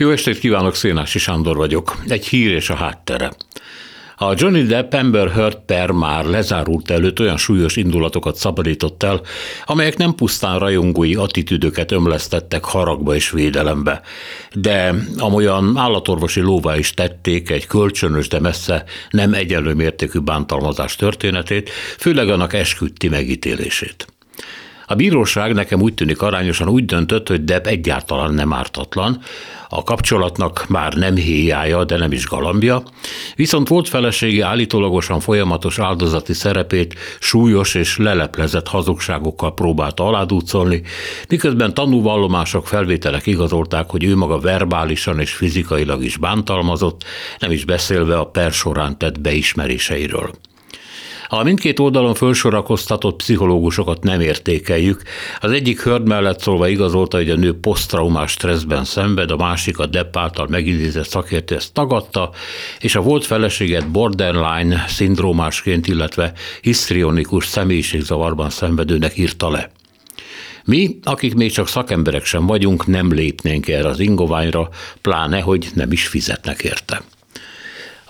Jó estét kívánok, Szénási Sándor vagyok. Egy hír és a háttere. A Johnny Depp Amber Heard per már lezárult előtt olyan súlyos indulatokat szabadított el, amelyek nem pusztán rajongói attitűdöket ömlesztettek haragba és védelembe, de amolyan állatorvosi lóvá is tették egy kölcsönös, de messze nem egyenlő mértékű bántalmazás történetét, főleg annak esküdti megítélését. A bíróság nekem úgy tűnik arányosan úgy döntött, hogy Depp egyáltalán nem ártatlan, a kapcsolatnak már nem héjája, de nem is galambja, viszont volt felesége állítólagosan folyamatos áldozati szerepét súlyos és leleplezett hazugságokkal próbálta aládúcolni, miközben tanúvallomások felvételek igazolták, hogy ő maga verbálisan és fizikailag is bántalmazott, nem is beszélve a per során tett beismeréseiről. A mindkét oldalon felsorakoztatott pszichológusokat nem értékeljük. Az egyik hörd mellett szólva igazolta, hogy a nő posztraumás stresszben szenved, a másik a Depp által megidézett szakértő ezt tagadta, és a volt feleséget borderline szindrómásként, illetve hisztrionikus személyiségzavarban szenvedőnek írta le. Mi, akik még csak szakemberek sem vagyunk, nem lépnénk erre az ingoványra, pláne, hogy nem is fizetnek érte.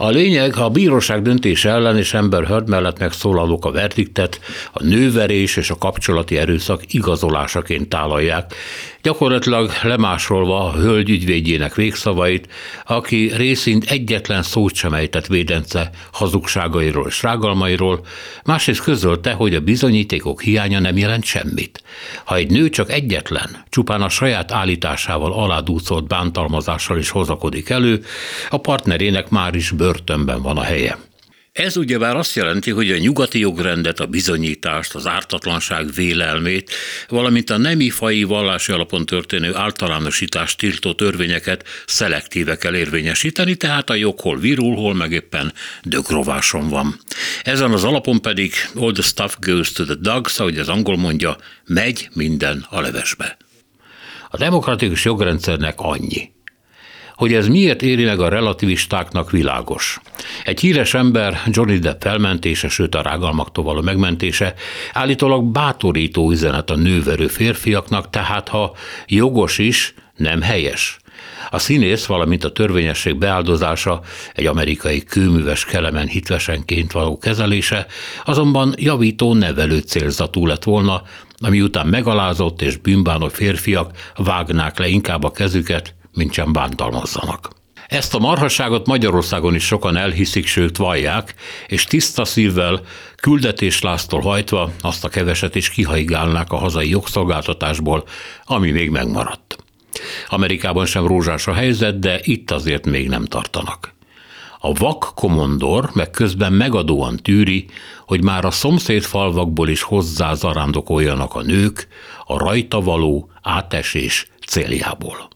A lényeg, ha a bíróság döntése ellen és ember Heard mellett megszólalók a verdiktet, a nőverés és a kapcsolati erőszak igazolásaként tálalják, gyakorlatilag lemásolva a hölgy ügyvédjének végszavait, aki részint egyetlen szót sem ejtett védence hazugságairól és rágalmairól, másrészt közölte, hogy a bizonyítékok hiánya nem jelent semmit. Ha egy nő csak egyetlen, csupán a saját állításával aládúcolt bántalmazással is hozakodik elő, a partnerének már is börtönben van a helye. Ez ugyebár azt jelenti, hogy a nyugati jogrendet, a bizonyítást, az ártatlanság vélelmét, valamint a nemi fai vallási alapon történő általánosítást tiltó törvényeket szelektíve kell érvényesíteni, tehát a jog hol virul, hol meg éppen dögrováson van. Ezen az alapon pedig all the stuff goes to the dogs, ahogy az angol mondja, megy minden a levesbe. A demokratikus jogrendszernek annyi – hogy ez miért éri meg a relativistáknak világos. Egy híres ember, Johnny Depp felmentése, sőt a rágalmaktól való megmentése, állítólag bátorító üzenet a nőverő férfiaknak, tehát ha jogos is, nem helyes. A színész, valamint a törvényesség beáldozása, egy amerikai kőműves kelemen hitvesenként való kezelése, azonban javító nevelő célzatú lett volna, ami után megalázott és bűnbánó férfiak vágnák le inkább a kezüket, mint sem bántalmazzanak. Ezt a marhasságot Magyarországon is sokan elhiszik, sőt vallják, és tiszta szívvel, küldetéslásztól hajtva azt a keveset is kihaigálnák a hazai jogszolgáltatásból, ami még megmaradt. Amerikában sem rózsás a helyzet, de itt azért még nem tartanak. A vak komondor meg közben megadóan tűri, hogy már a szomszéd falvakból is hozzá zarándokoljanak a nők a rajta való átesés céljából.